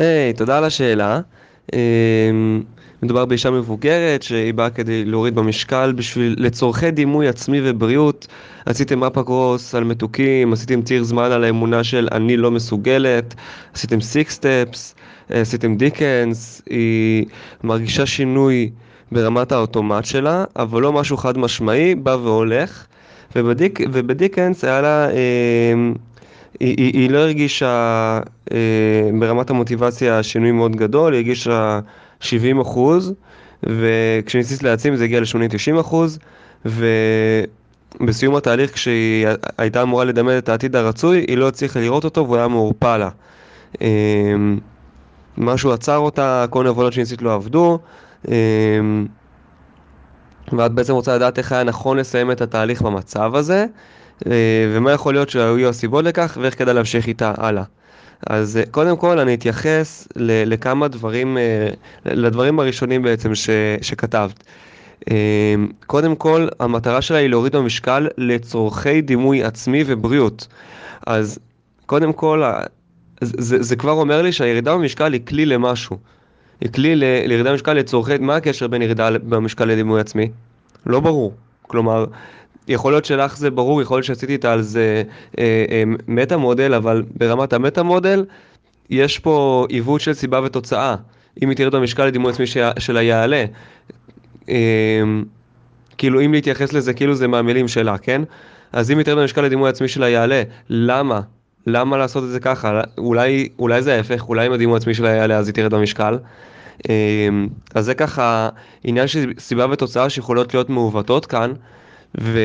היי, תודה על השאלה. אמ, מדובר באישה מבוגרת שהיא באה כדי להוריד במשקל בשביל לצורכי דימוי עצמי ובריאות. עשיתם map across על מתוקים, עשיתם ציר זמן על האמונה של אני לא מסוגלת, עשיתם six steps, עשיתם דיקנס, היא מרגישה שינוי ברמת האוטומט שלה, אבל לא משהו חד משמעי, בא והולך. ובדיק, ובדיקנס היה לה, אה, היא, היא, היא לא הרגישה אה, ברמת המוטיבציה שינוי מאוד גדול, היא הרגישה 70 אחוז, וכשניסיתי להעצים זה הגיע ל-80-90 אחוז, ובסיום התהליך כשהיא הייתה אמורה לדמד את העתיד הרצוי, היא לא הצליחה לראות אותו והוא היה מעורפל לה. אה, משהו עצר אותה, כל הנבונות שניסית לא עבדו. אה, ואת בעצם רוצה לדעת איך היה נכון לסיים את התהליך במצב הזה, אה, ומה יכול להיות שהיו הסיבות לכך, ואיך כדאי להמשיך איתה הלאה. אז אה, קודם כל אני אתייחס לכמה דברים, אה, לדברים הראשונים בעצם ש, שכתבת. קודם כל, המטרה שלה היא להוריד במשקל לצורכי דימוי עצמי ובריאות. אז קודם כל, זה, זה כבר אומר לי שהירידה במשקל היא כלי למשהו. היא כלי לירידה במשקל לצורכי, מה הקשר בין ירידה במשקל לדימוי עצמי? לא ברור. כלומר, יכול להיות שלך זה ברור, יכול להיות שעשיתי איתה על זה אה, אה, מטה מודל, אבל ברמת המטה מודל, יש פה עיוות של סיבה ותוצאה. אם היא תרד במשקל לדימוי עצמי שלה יעלה. אה, כאילו, אם להתייחס לזה כאילו זה מהמילים שלה, כן? אז אם היא תרד במשקל לדימוי עצמי שלה יעלה, למה? למה לעשות את זה ככה? אולי, אולי זה ההפך, אולי אם הדימוי עצמי שלה יעלה אז היא תרד במשקל. אז זה ככה עניין של סיבה ותוצאה שיכולות להיות מעוותות כאן, ו...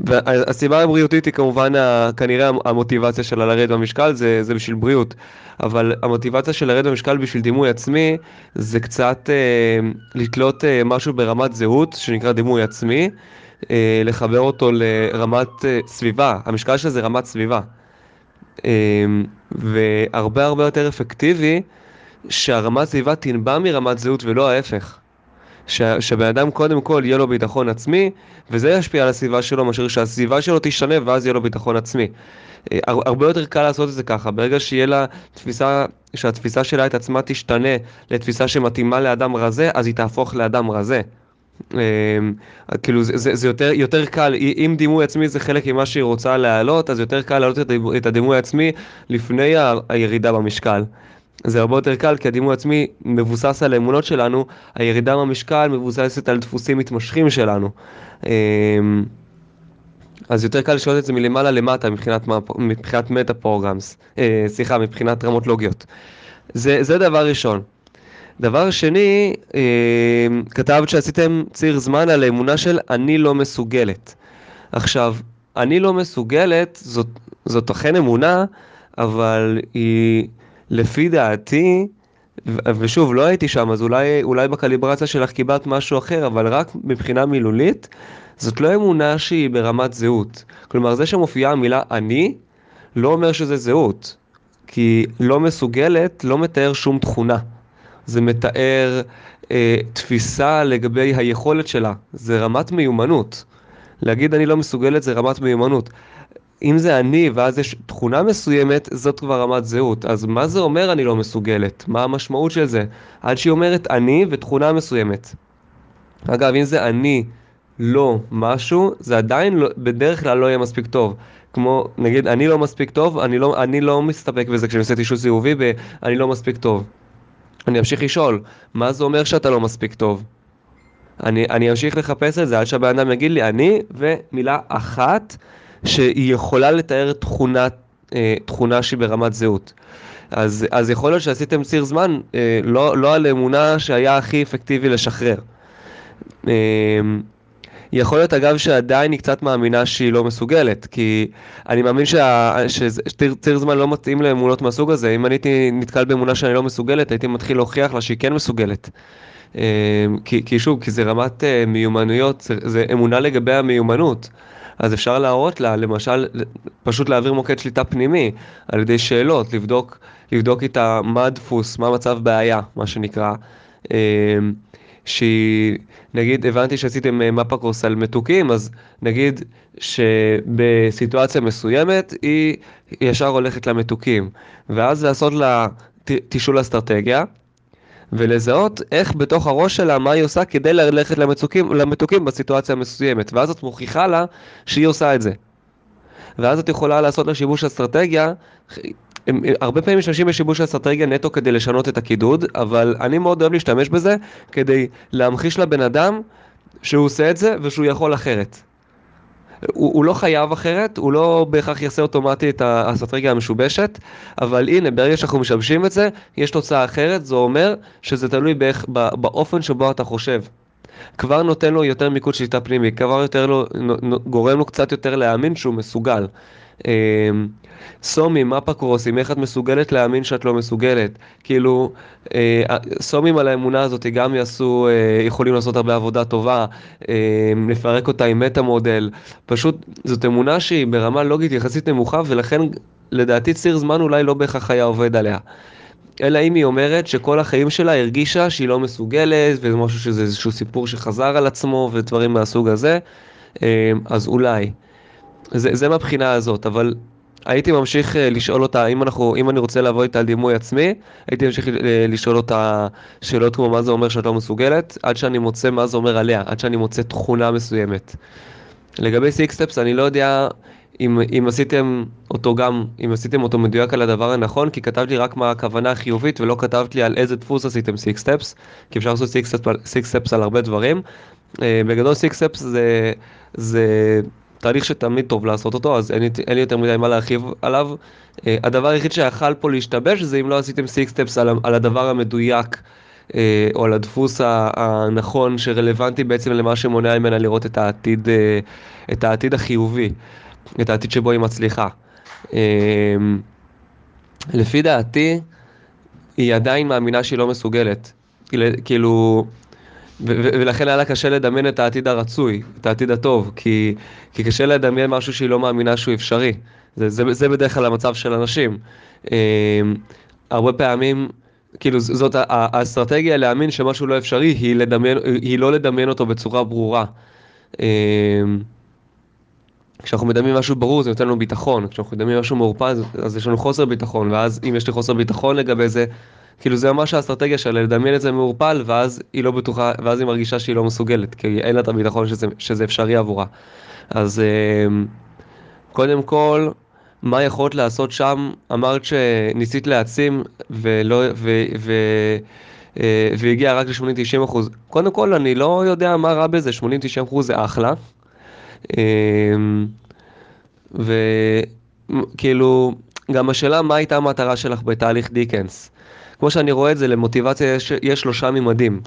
והסיבה הבריאותית היא כמובן כנראה המוטיבציה שלה לרדת במשקל זה, זה בשביל בריאות, אבל המוטיבציה של לרדת במשקל בשביל דימוי עצמי זה קצת אה, לתלות אה, משהו ברמת זהות שנקרא דימוי עצמי, אה, לחבר אותו לרמת אה, סביבה, המשקל שלה זה רמת סביבה. אה, והרבה הרבה יותר אפקטיבי שהרמת סביבה תנבע מרמת זהות ולא ההפך. שבן אדם קודם כל יהיה לו ביטחון עצמי, וזה ישפיע על הסביבה שלו, מאשר שהסביבה שלו תשתנה ואז יהיה לו ביטחון עצמי. אה, הרבה יותר קל לעשות את זה ככה, ברגע שיהיה לה תפיסה, שהתפיסה שלה את עצמה תשתנה לתפיסה שמתאימה לאדם רזה, אז היא תהפוך לאדם רזה. אה, כאילו זה, זה, זה יותר, יותר קל, אם דימוי עצמי זה חלק ממה שהיא רוצה להעלות, אז יותר קל להעלות את הדימוי עצמי לפני הירידה במשקל. זה הרבה יותר קל כי הדימוי עצמי מבוסס על האמונות שלנו, הירידה במשקל מבוססת על דפוסים מתמשכים שלנו. אמ, אז יותר קל לשאול את זה מלמעלה למטה מבחינת, מבחינת מטה פרוגרמס, אה, סליחה, מבחינת רמות לוגיות. זה, זה דבר ראשון. דבר שני, אה, כתבת שעשיתם ציר זמן על האמונה של אני לא מסוגלת. עכשיו, אני לא מסוגלת, זאת, זאת אכן אמונה, אבל היא... לפי דעתי, ושוב, לא הייתי שם, אז אולי, אולי בקליברציה שלך קיבלת משהו אחר, אבל רק מבחינה מילולית, זאת לא אמונה שהיא ברמת זהות. כלומר, זה שמופיעה המילה אני, לא אומר שזה זהות. כי לא מסוגלת לא מתאר שום תכונה. זה מתאר אה, תפיסה לגבי היכולת שלה. זה רמת מיומנות. להגיד אני לא מסוגלת זה רמת מיומנות. אם זה אני ואז יש תכונה מסוימת, זאת כבר רמת זהות. אז מה זה אומר אני לא מסוגלת? מה המשמעות של זה? עד שהיא אומרת אני ותכונה מסוימת. אגב, אם זה אני לא משהו, זה עדיין לא, בדרך כלל לא יהיה מספיק טוב. כמו, נגיד, אני לא מספיק טוב, אני לא, אני לא מסתפק בזה כשאני עושה תישוש זיהובי ב- אני לא מספיק טוב. אני אמשיך לשאול, מה זה אומר שאתה לא מספיק טוב? אני, אני אמשיך לחפש את זה עד שהבן אדם יגיד לי, אני ומילה אחת שהיא יכולה לתאר תכונה, אה, תכונה שהיא ברמת זהות. אז, אז יכול להיות שעשיתם ציר זמן אה, לא, לא על אמונה שהיה הכי אפקטיבי לשחרר. אה, יכול להיות אגב שעדיין היא קצת מאמינה שהיא לא מסוגלת, כי אני מאמין שציר זמן לא מתאים לאמונות מהסוג הזה. אם אני הייתי נתקל באמונה שאני לא מסוגלת, הייתי מתחיל להוכיח לה שהיא כן מסוגלת. כי, כי שוב, כי זה רמת מיומנויות, זה, זה אמונה לגבי המיומנות. אז אפשר להראות לה, למשל, פשוט להעביר מוקד שליטה פנימי על ידי שאלות, לבדוק, לבדוק איתה מה הדפוס, מה מצב בעיה, מה שנקרא. אמ, שהיא, נגיד, הבנתי שעשיתם אה, מפה קורס על מתוקים, אז נגיד שבסיטואציה מסוימת היא ישר הולכת למתוקים, ואז לעשות לה תשאול אסטרטגיה, ולזהות איך בתוך הראש שלה, מה היא עושה כדי ללכת למתוקים, למתוקים בסיטואציה המסוימת, ואז את מוכיחה לה שהיא עושה את זה. ואז את יכולה לעשות לה שיבוש אסטרטגיה, הם הרבה פעמים משתמשים בשיבוש אסטרטגיה נטו כדי לשנות את הקידוד, אבל אני מאוד אוהב להשתמש בזה כדי להמחיש לבן אדם שהוא עושה את זה ושהוא יכול אחרת. הוא, הוא לא חייב אחרת, הוא לא בהכרח יעשה אוטומטי את האסטרטגיה המשובשת, אבל הנה, ברגע שאנחנו משבשים את זה, יש תוצאה אחרת, זה אומר שזה תלוי באיך, באופן שבו אתה חושב. כבר נותן לו יותר מיקוד שליטה פנימי, כבר יותר לו, גורם לו קצת יותר להאמין שהוא מסוגל. אמ, סומים, מפה קרוסים, איך את מסוגלת להאמין שאת לא מסוגלת? כאילו, אה, סומים על האמונה הזאת גם יעשו, אה, יכולים לעשות הרבה עבודה טובה, אה, לפרק אותה עם מטה מודל, פשוט זאת אמונה שהיא ברמה לוגית יחסית נמוכה ולכן לדעתי ציר זמן אולי לא בהכרח היה עובד עליה. אלא אם היא אומרת שכל החיים שלה הרגישה שהיא לא מסוגלת, וזה משהו שזה איזשהו סיפור שחזר על עצמו ודברים מהסוג הזה, אז אולי. זה, זה מהבחינה הזאת, אבל הייתי ממשיך אה, לשאול אותה, אם, אנחנו, אם אני רוצה לעבוד איתה על דימוי עצמי, הייתי ממשיך אה, לשאול אותה שאלות כמו מה זה אומר שאת לא מסוגלת, עד שאני מוצא מה זה אומר עליה, עד שאני מוצא תכונה מסוימת. לגבי six steps, אני לא יודע אם, אם עשיתם אותו גם, אם עשיתם אותו מדויק על הדבר הנכון, כי כתבתי רק מה הכוונה החיובית ולא כתבת לי על איזה דפוס עשיתם six steps, כי אפשר לעשות six steps על הרבה דברים. אה, בגדול six steps זה, זה תהליך שתמיד טוב לעשות אותו, אז אין, אין לי יותר מדי מה להרחיב עליו. אה, הדבר היחיד שיכל פה להשתבש זה אם לא עשיתם six steps על, על הדבר המדויק, אה, או על הדפוס הנכון שרלוונטי בעצם למה שמונע ממנה לראות את העתיד, אה, את העתיד החיובי, את העתיד שבו היא מצליחה. Uh, לפי דעתי, היא עדיין מאמינה שהיא לא מסוגלת. כאילו, ולכן היה לה קשה לדמיין את העתיד הרצוי, את העתיד הטוב, כי, כי קשה לדמיין משהו שהיא לא מאמינה שהוא אפשרי. זה, זה, זה בדרך כלל המצב של אנשים. אה, הרבה פעמים, כאילו זאת האסטרטגיה להאמין שמשהו לא אפשרי, היא, לדמיין, היא לא לדמיין אותו בצורה ברורה. אה, כשאנחנו מדמים משהו ברור זה נותן לנו ביטחון, כשאנחנו מדמים משהו מעורפל אז יש לנו חוסר ביטחון, ואז אם יש לי חוסר ביטחון לגבי זה, כאילו זה ממש האסטרטגיה שלה, לדמיין את זה מעורפל, ואז היא לא בטוחה, ואז היא מרגישה שהיא לא מסוגלת, כי אין לה את הביטחון שזה, שזה אפשרי עבורה. אז אמ, קודם כל, מה יכולת לעשות שם? אמרת שניסית להעצים ולא, ו, ו, אה, והגיע רק ל-80-90 אחוז. קודם כל, אני לא יודע מה רע בזה, 80-90 אחוז זה אחלה. אמ, וכאילו, גם השאלה מה הייתה המטרה שלך בתהליך דיקנס. כמו שאני רואה את זה, למוטיבציה יש, יש שלושה ממדים.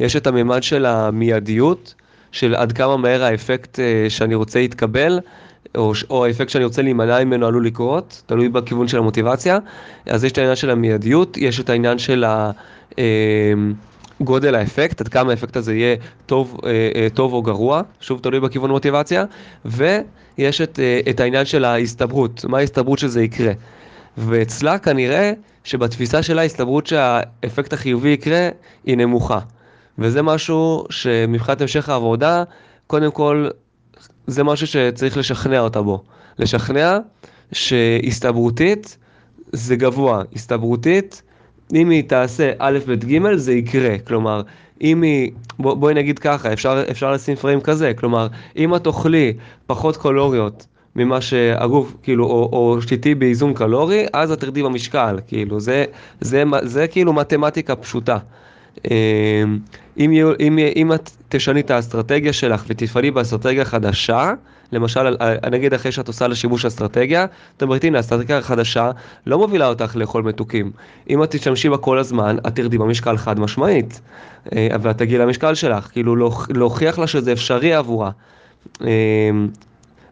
יש את הממד של המיידיות, של עד כמה מהר האפקט אה, שאני רוצה יתקבל, או, או האפקט שאני רוצה להימנע ממנו עלול לקרות, תלוי בכיוון של המוטיבציה. אז יש את העניין של המיידיות, יש את העניין של ה... אה, גודל האפקט, עד כמה האפקט הזה יהיה טוב, אה, טוב או גרוע, שוב תלוי בכיוון מוטיבציה, ויש את, את העניין של ההסתברות, מה ההסתברות שזה יקרה. ואצלה כנראה שבתפיסה שלה ההסתברות שהאפקט החיובי יקרה היא נמוכה. וזה משהו שמבחינת המשך העבודה, קודם כל זה משהו שצריך לשכנע אותה בו. לשכנע שהסתברותית זה גבוה, הסתברותית אם היא תעשה א', ב', ג', זה יקרה. כלומר, אם היא, בוא, בואי נגיד ככה, אפשר, אפשר לשים פריים כזה, כלומר, אם את אוכלי פחות קולוריות ממה שהגוף, כאילו, או, או שתיתי באיזון קלורי, אז את תרדי במשקל, כאילו, זה, זה, זה, זה כאילו מתמטיקה פשוטה. אמ, אם, אם, אם את תשני את האסטרטגיה שלך ותפעלי באסטרטגיה חדשה, למשל, נגיד אחרי שאת עושה לשימוש אסטרטגיה, את אומרת, הנה, האסטרטגיה החדשה לא מובילה אותך לאכול מתוקים. אם את תשתמשי בה כל הזמן, את תרדי במשקל חד משמעית, אה, ואת תגיעי למשקל שלך, כאילו להוכיח לה שזה אפשרי עבורה.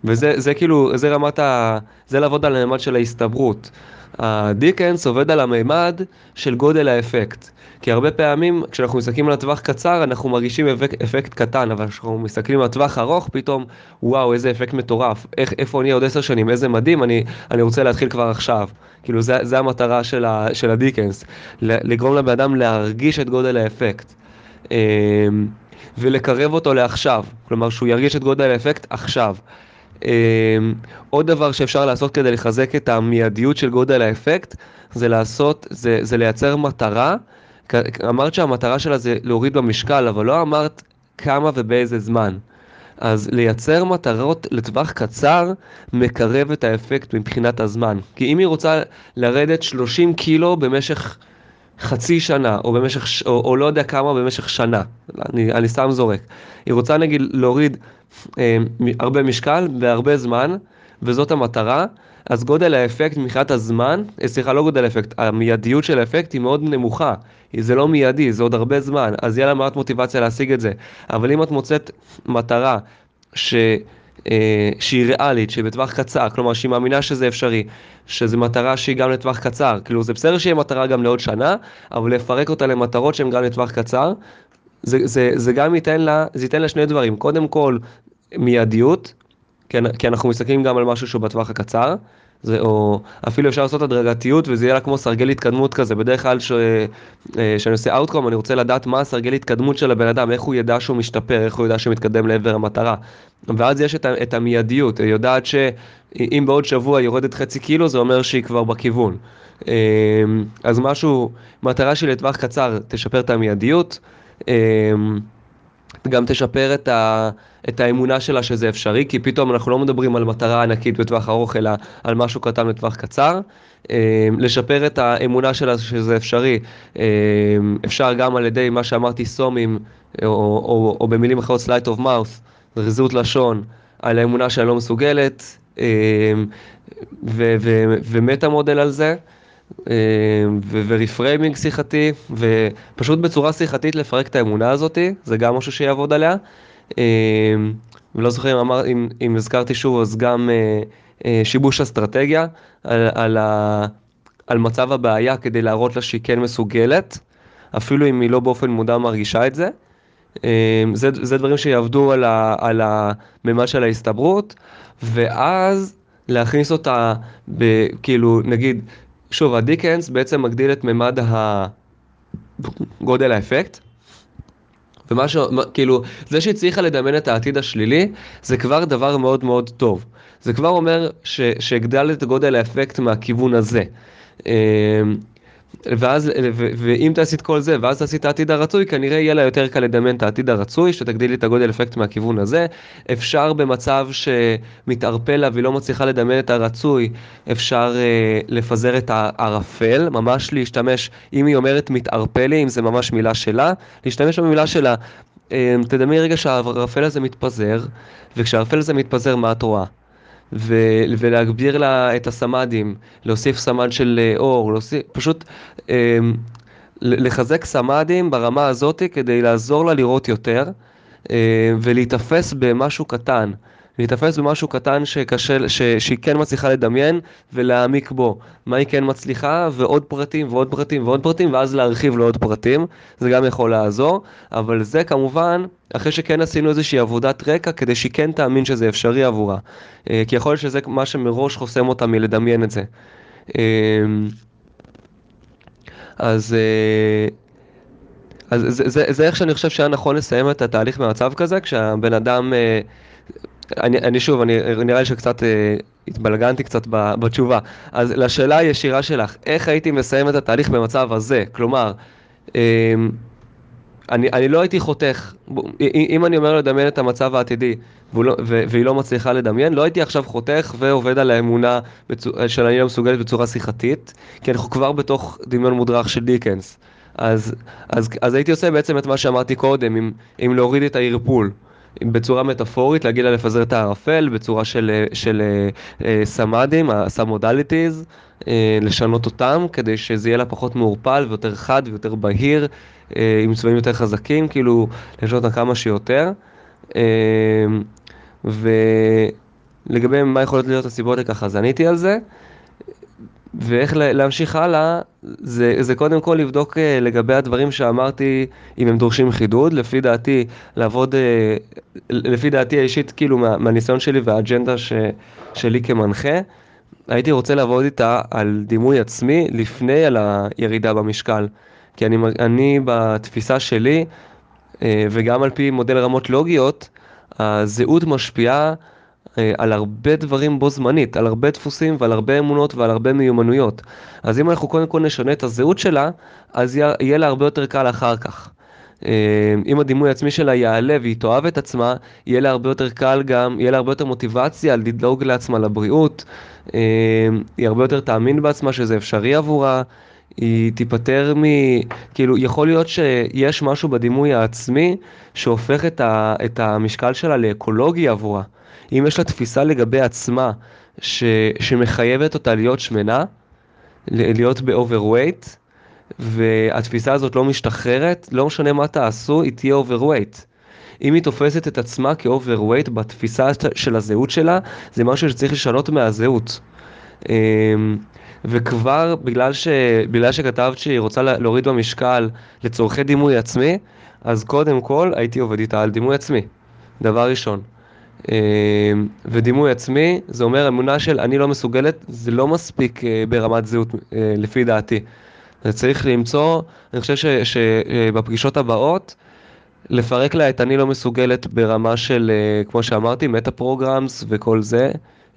אמ, וזה זה כאילו, זה רמת ה... זה לעבוד על הממד של ההסתברות. הדיקנס עובד על המימד של גודל האפקט. כי הרבה פעמים כשאנחנו מסתכלים על הטווח קצר אנחנו מרגישים אפק, אפקט קטן, אבל כשאנחנו מסתכלים על טווח ארוך פתאום וואו איזה אפקט מטורף, איך, איפה אני עוד עשר שנים, איזה מדהים, אני, אני רוצה להתחיל כבר עכשיו. כאילו זה, זה המטרה של, ה, של הדיקנס, לגרום לבן אדם להרגיש את גודל האפקט. ולקרב אותו לעכשיו, כלומר שהוא ירגיש את גודל האפקט עכשיו. עוד דבר שאפשר לעשות כדי לחזק את המיידיות של גודל האפקט, זה לעשות, זה, זה לייצר מטרה. אמרת שהמטרה שלה זה להוריד במשקל, אבל לא אמרת כמה ובאיזה זמן. אז לייצר מטרות לטווח קצר מקרב את האפקט מבחינת הזמן. כי אם היא רוצה לרדת 30 קילו במשך חצי שנה, או במשך, או, או לא יודע כמה במשך שנה, אני, אני סתם זורק. היא רוצה נגיד להוריד אה, הרבה משקל בהרבה זמן, וזאת המטרה, אז גודל האפקט מבחינת הזמן, אה, סליחה, לא גודל האפקט, המיידיות של האפקט היא מאוד נמוכה. זה לא מיידי, זה עוד הרבה זמן, אז יהיה לה מעט מוטיבציה להשיג את זה. אבל אם את מוצאת מטרה ש... אה, שהיא ריאלית, שהיא בטווח קצר, כלומר שהיא מאמינה שזה אפשרי, שזו מטרה שהיא גם לטווח קצר, כאילו זה בסדר שיהיה מטרה גם לעוד שנה, אבל לפרק אותה למטרות שהן גם לטווח קצר, זה, זה, זה גם ייתן לה, זה ייתן לה שני דברים, קודם כל מיידיות, כי, כי אנחנו מסתכלים גם על משהו שהוא בטווח הקצר, זה, או אפילו אפשר לעשות הדרגתיות וזה יהיה לה כמו סרגל התקדמות כזה, בדרך כלל כשאני אה, עושה אאוטקום אני רוצה לדעת מה הסרגל התקדמות של הבן אדם, איך הוא ידע שהוא משתפר, איך הוא ידע שהוא מתקדם לעבר המטרה. ואז יש את, את המיידיות, היא יודעת שאם בעוד שבוע היא יורדת חצי קילו זה אומר שהיא כבר בכיוון. אה, אז משהו, מטרה שלי לטווח קצר תשפר את המיידיות. אה, גם תשפר את, ה, את האמונה שלה שזה אפשרי, כי פתאום אנחנו לא מדברים על מטרה ענקית בטווח ארוך, אלא על משהו קטן לטווח קצר. אה, לשפר את האמונה שלה שזה אפשרי, אה, אפשר גם על ידי מה שאמרתי סומים, או, או, או במילים אחרות slight of mouth, ריזות לשון, על האמונה שאני לא מסוגלת, אה, ומטה מודל על זה. ורפריימינג שיחתי, ופשוט בצורה שיחתית לפרק את האמונה הזאת, זה גם משהו שיעבוד עליה. ולא זוכר אם, אמר, אם, אם הזכרתי שוב, אז גם שיבוש אסטרטגיה על, על, ה, על מצב הבעיה כדי להראות לה שהיא כן מסוגלת, אפילו אם היא לא באופן מודע מרגישה את זה. זה, זה דברים שיעבדו על, ה, על הממד של ההסתברות, ואז להכניס אותה, ב, כאילו, נגיד, שוב, הדיקנס בעצם מגדיל את ממד גודל האפקט. ומה ש... כאילו, זה שהצליחה לדמיין את העתיד השלילי, זה כבר דבר מאוד מאוד טוב. זה כבר אומר ש... שהגדל את גודל האפקט מהכיוון הזה. ואז, ואם תעשי את כל זה, ואז תעשי את העתיד הרצוי, כנראה יהיה לה יותר קל לדמיין את העתיד הרצוי, שתגדילי את הגודל אפקט מהכיוון הזה. אפשר במצב שמתערפל לה והיא לא מצליחה לדמיין את הרצוי, אפשר אה, לפזר את הערפל, ממש להשתמש, אם היא אומרת מתערפל לי, אם זה ממש מילה שלה, להשתמש במילה שלה. אה, תדמי רגע שהערפל הזה מתפזר, וכשהערפל הזה מתפזר, מה את רואה? ו- ולהגביר לה את הסמ"דים, להוסיף סמ"ד של אה, אור, להוסיף, פשוט אה, לחזק סמ"דים ברמה הזאת כדי לעזור לה לראות יותר אה, ולהיתפס במשהו קטן. להיתפס במשהו קטן שקשה, ש, שהיא כן מצליחה לדמיין ולהעמיק בו. מה היא כן מצליחה, ועוד פרטים ועוד פרטים ועוד פרטים, ואז להרחיב לעוד פרטים. זה גם יכול לעזור, אבל זה כמובן, אחרי שכן עשינו איזושהי עבודת רקע, כדי שהיא כן תאמין שזה אפשרי עבורה. אה, כי יכול להיות שזה מה שמראש חוסם אותה מלדמיין את זה. אה, אז... אה, אז זה, זה, זה איך שאני חושב שהיה נכון לסיים את התהליך במצב כזה, כשהבן אדם אני, אני שוב, אני, נראה לי שקצת אה, התבלגנתי קצת בתשובה. אז לשאלה הישירה שלך, איך הייתי מסיים את התהליך במצב הזה? כלומר, אה, אני, אני לא הייתי חותך, אם אני אומר לדמיין את המצב העתידי לא, והיא לא מצליחה לדמיין, לא הייתי עכשיו חותך ועובד על האמונה של אני לא מסוגלת בצורה שיחתית, כי אנחנו כבר בתוך דמיון מודרך של דיקנס. אז, אז, אז הייתי עושה בעצם את מה שאמרתי קודם, עם להוריד את הערפול. בצורה מטאפורית, להגיד לה לפזר את הערפל, בצורה של, של אה, סמאדים, ה submodalities, אה, לשנות אותם, כדי שזה יהיה לה פחות מעורפל ויותר חד ויותר בהיר, אה, עם צבעים יותר חזקים, כאילו, לשנות אותם כמה שיותר. ולגבי מה יכולות להיות הסיבות לכך, אז עניתי על זה. ואיך להמשיך הלאה, זה, זה קודם כל לבדוק אה, לגבי הדברים שאמרתי, אם הם דורשים חידוד, לפי דעתי, לעבוד, אה, לפי דעתי האישית, כאילו מה, מהניסיון שלי והאג'נדה ש, שלי כמנחה, הייתי רוצה לעבוד איתה על דימוי עצמי לפני על הירידה במשקל. כי אני, אני בתפיסה שלי, וגם על פי מודל רמות לוגיות, הזהות משפיעה על הרבה דברים בו זמנית, על הרבה דפוסים ועל הרבה אמונות ועל הרבה מיומנויות. אז אם אנחנו קודם כל נשנה את הזהות שלה, אז יהיה לה הרבה יותר קל אחר כך. אם הדימוי העצמי שלה יעלה והיא תאהב את עצמה, יהיה לה הרבה יותר קל גם, יהיה לה הרבה יותר מוטיבציה לדאוג לעצמה לבריאות, היא הרבה יותר תאמין בעצמה שזה אפשרי עבורה, היא תיפטר מ... כאילו, יכול להיות שיש משהו בדימוי העצמי שהופך את, ה... את המשקל שלה לאקולוגי עבורה. אם יש לה תפיסה לגבי עצמה ש... שמחייבת אותה להיות שמנה, להיות ב overweight, והתפיסה הזאת לא משתחררת, לא משנה מה תעשו, היא תהיה overweight. אם היא תופסת את עצמה כ overweight בתפיסה של הזהות שלה, זה משהו שצריך לשנות מהזהות. אמ, וכבר בגלל, ש... בגלל שכתבת שהיא רוצה להוריד במשקל לצורכי דימוי עצמי, אז קודם כל הייתי עובד איתה על דימוי עצמי, דבר ראשון. אמ, ודימוי עצמי, זה אומר אמונה של אני לא מסוגלת, זה לא מספיק אה, ברמת זהות אה, לפי דעתי. זה צריך למצוא, אני חושב שבפגישות הבאות, לפרק לה את אני לא מסוגלת ברמה של, אה, כמו שאמרתי, meta programs וכל זה,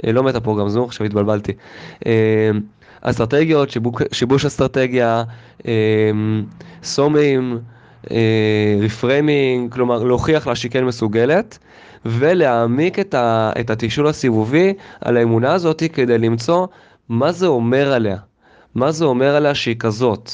לא meta programs, נו, עכשיו התבלבלתי. אמ, אסטרטגיות, שיבוק, שיבוש אסטרטגיה, סומים, reframing, כלומר להוכיח לה שהיא כן מסוגלת. ולהעמיק את, ה, את התשאול הסיבובי על האמונה הזאת כדי למצוא מה זה אומר עליה, מה זה אומר עליה שהיא כזאת,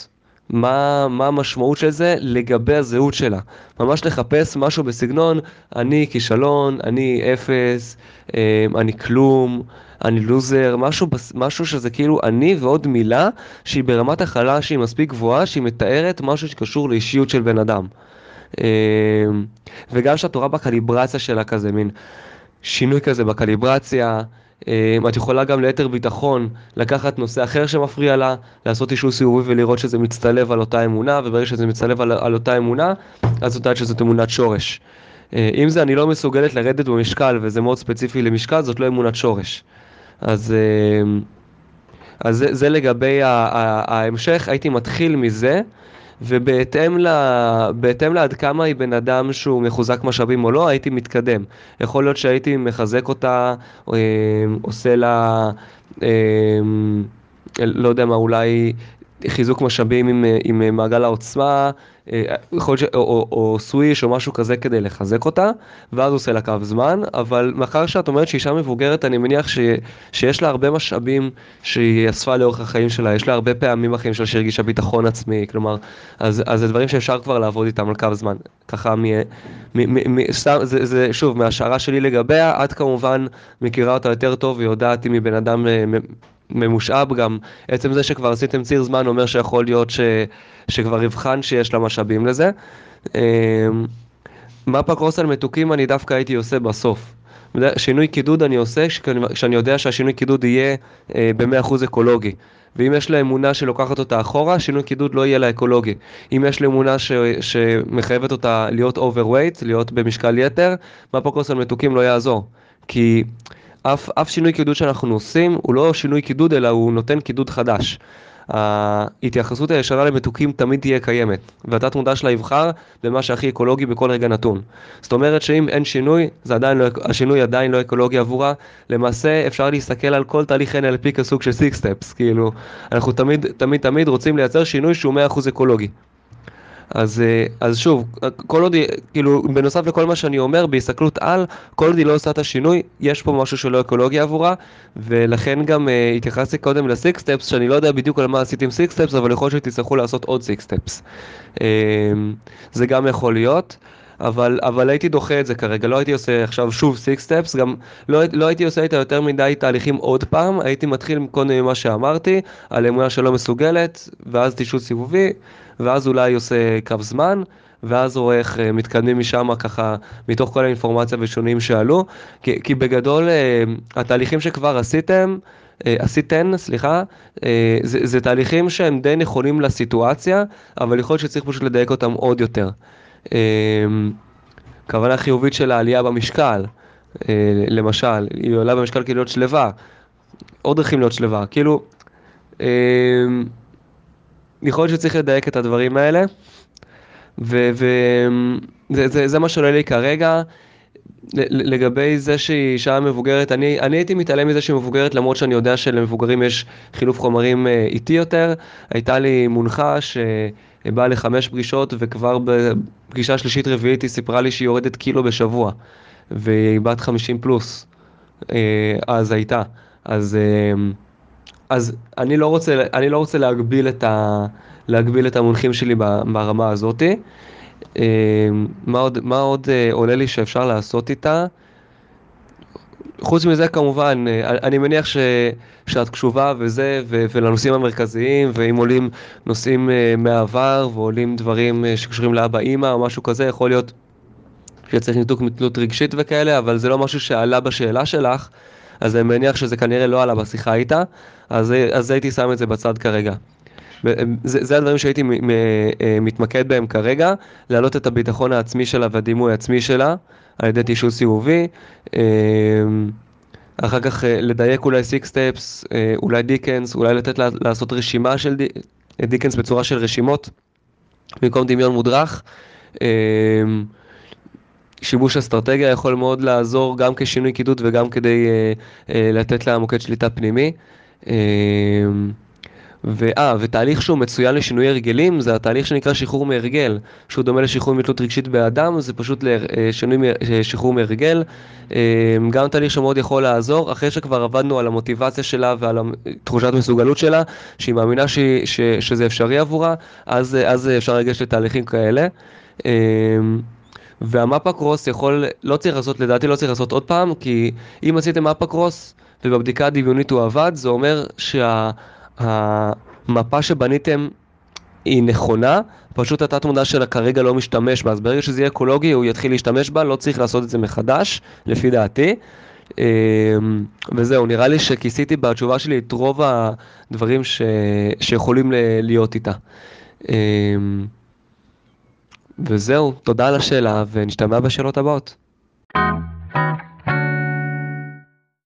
מה, מה המשמעות של זה לגבי הזהות שלה. ממש לחפש משהו בסגנון, אני כישלון, אני אפס, אמ, אני כלום, אני לוזר, משהו, משהו שזה כאילו אני ועוד מילה שהיא ברמת הכלה שהיא מספיק גבוהה, שהיא מתארת משהו שקשור לאישיות של בן אדם. אמ, וגם שהתורה בקליברציה שלה כזה, מין שינוי כזה בקליברציה. אמ, את יכולה גם ליתר ביטחון לקחת נושא אחר שמפריע לה, לעשות אישור סיבובי ולראות שזה מצטלב על אותה אמונה, וברגע שזה מצטלב על, על אותה אמונה, אז יודעת שזאת אמונת שורש. אמ, אם זה אני לא מסוגלת לרדת במשקל, וזה מאוד ספציפי למשקל, זאת לא אמונת שורש. אז, אז זה, זה לגבי ההמשך, הייתי מתחיל מזה. ובהתאם ל... בהתאם לעד כמה היא בן אדם שהוא מחוזק משאבים או לא, הייתי מתקדם. יכול להיות שהייתי מחזק אותה, אה, עושה לה, אה, לא יודע מה, אולי חיזוק משאבים עם, עם מעגל העוצמה, אה, יכול ש... או, או, או סוויש או משהו כזה כדי לחזק אותה, ואז עושה לה קו זמן, אבל מאחר שאת אומרת שהיא אישה מבוגרת, אני מניח ש... שיש לה הרבה משאבים שהיא אספה לאורך החיים שלה, יש לה הרבה פעמים בחיים שלה שהרגישה ביטחון עצמי, כלומר, אז, אז זה דברים שאפשר כבר לעבוד איתם על קו זמן. ככה, מ... מ... מ... מ... סתם, זה, זה שוב, מהשערה שלי לגביה, את כמובן מכירה אותה יותר טוב ויודעת אם היא בן אדם אה, ממושאב גם, עצם זה שכבר עשיתם ציר זמן אומר שיכול להיות ש, שכבר יבחן שיש לה משאבים לזה. אמ, מפה קרוס על מתוקים אני דווקא הייתי עושה בסוף. שינוי קידוד אני עושה כשאני יודע שהשינוי קידוד יהיה אה, ב-100% אקולוגי. ואם יש לה אמונה שלוקחת אותה אחורה, שינוי קידוד לא יהיה לה אקולוגי. אם יש לה אמונה ש, שמחייבת אותה להיות overweight, להיות במשקל יתר, מפה קרוס על מתוקים לא יעזור. כי אף, אף שינוי קידוד שאנחנו עושים הוא לא שינוי קידוד אלא הוא נותן קידוד חדש. ההתייחסות הישנה למתוקים תמיד תהיה קיימת, והתת מודע שלה יבחר במה שהכי אקולוגי בכל רגע נתון. זאת אומרת שאם אין שינוי, עדיין לא, השינוי עדיין לא אקולוגי עבורה. למעשה אפשר להסתכל על כל תהליך NLP כסוג של 6 steps, כאילו, אנחנו תמיד תמיד תמיד רוצים לייצר שינוי שהוא 100% אקולוגי. אז, אה, אז שוב, כל עוד, כאילו, בנוסף לכל מה שאני אומר, בהסתכלות על, כל עוד היא לא עושה את השינוי, יש פה משהו שלא אקולוגי עבורה, ולכן גם אה, התייחסתי קודם ל six steps, שאני לא יודע בדיוק על מה עשיתם six steps, אבל יכול להיות שתצטרכו לעשות עוד six steps. אה, זה גם יכול להיות. אבל, אבל הייתי דוחה את זה כרגע, לא הייתי עושה עכשיו שוב סיקס סטפס, גם לא, לא הייתי עושה איתה יותר מדי תהליכים עוד פעם, הייתי מתחיל קודם ממה שאמרתי, על אמונה שלא מסוגלת, ואז תשעות סיבובי, ואז אולי עושה קו זמן, ואז רואה איך אה, מתקדמים משם ככה, מתוך כל האינפורמציה ושונים שעלו, כי, כי בגדול אה, התהליכים שכבר עשיתם, אה, עשיתן, סליחה, זה, זה תהליכים שהם די נכונים לסיטואציה, אבל יכול להיות שצריך פשוט לדייק אותם עוד יותר. כוונה חיובית של העלייה במשקל, למשל, היא עולה במשקל כאילו להיות שלווה, עוד דרכים להיות שלווה, כאילו, יכול להיות שצריך לדייק את הדברים האלה. וזה מה שעולה לי כרגע. לגבי זה שהיא אישה מבוגרת, אני, אני הייתי מתעלם מזה שהיא מבוגרת למרות שאני יודע שלמבוגרים יש חילוף חומרים אה, איטי יותר. הייתה לי מונחה שבאה לחמש פגישות וכבר בפגישה שלישית רביעית היא סיפרה לי שהיא יורדת קילו בשבוע והיא בת 50 פלוס, אה, אז הייתה. אז, אה, אז אני, לא רוצה, אני לא רוצה להגביל את, ה, להגביל את המונחים שלי ברמה הזאתי. אמ, מה עוד, מה עוד אה, עולה לי שאפשר לעשות איתה? חוץ מזה כמובן, אה, אני מניח ש, שאת קשובה וזה, ו, ולנושאים המרכזיים, ואם עולים נושאים אה, מהעבר ועולים דברים שקשורים לאבא אימא או משהו כזה, יכול להיות שצריך ניתוק מתלות רגשית וכאלה, אבל זה לא משהו שעלה בשאלה שלך, אז אני מניח שזה כנראה לא עלה בשיחה איתה, אז, אז הייתי שם את זה בצד כרגע. זה, זה הדברים שהייתי אה, מתמקד בהם כרגע, להעלות את הביטחון העצמי שלה והדימוי העצמי שלה על ידי תשאול סיבובי. אה, אחר כך אה, לדייק אולי six steps, אולי דיקנס, אולי לתת לה, לעשות רשימה של דיקנס בצורה של רשימות, במקום דמיון מודרך. שיבוש אסטרטגיה יכול מאוד לעזור גם כשינוי קידוד וגם כדי לתת לה מוקד שליטה פנימי. ואה, ותהליך שהוא מצוין לשינוי הרגלים זה התהליך שנקרא שחרור מהרגל, שהוא דומה לשחרור מתלות רגשית באדם, זה פשוט לשינוי אה, שחרור מהרגל. אה, גם תהליך שמאוד יכול לעזור, אחרי שכבר עבדנו על המוטיבציה שלה ועל תחושת מסוגלות שלה, שהיא מאמינה ש, ש, שזה אפשרי עבורה, אז, אז אפשר לגשת לתהליכים כאלה. והמפה קרוס יכול, לא צריך לעשות, לדעתי לא צריך לעשות עוד פעם, כי אם עשיתם מפה קרוס ובבדיקה הדמיונית הוא עבד, זה אומר שה... המפה שבניתם היא נכונה, פשוט התת מודע שלה כרגע לא משתמש בה, אז ברגע שזה יהיה אקולוגי הוא יתחיל להשתמש בה, לא צריך לעשות את זה מחדש, לפי דעתי. אמ, וזהו, נראה לי שכיסיתי בתשובה שלי את רוב הדברים ש... שיכולים להיות איתה. וזהו, תודה על השאלה ונשתמע בשאלות הבאות.